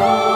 Lord.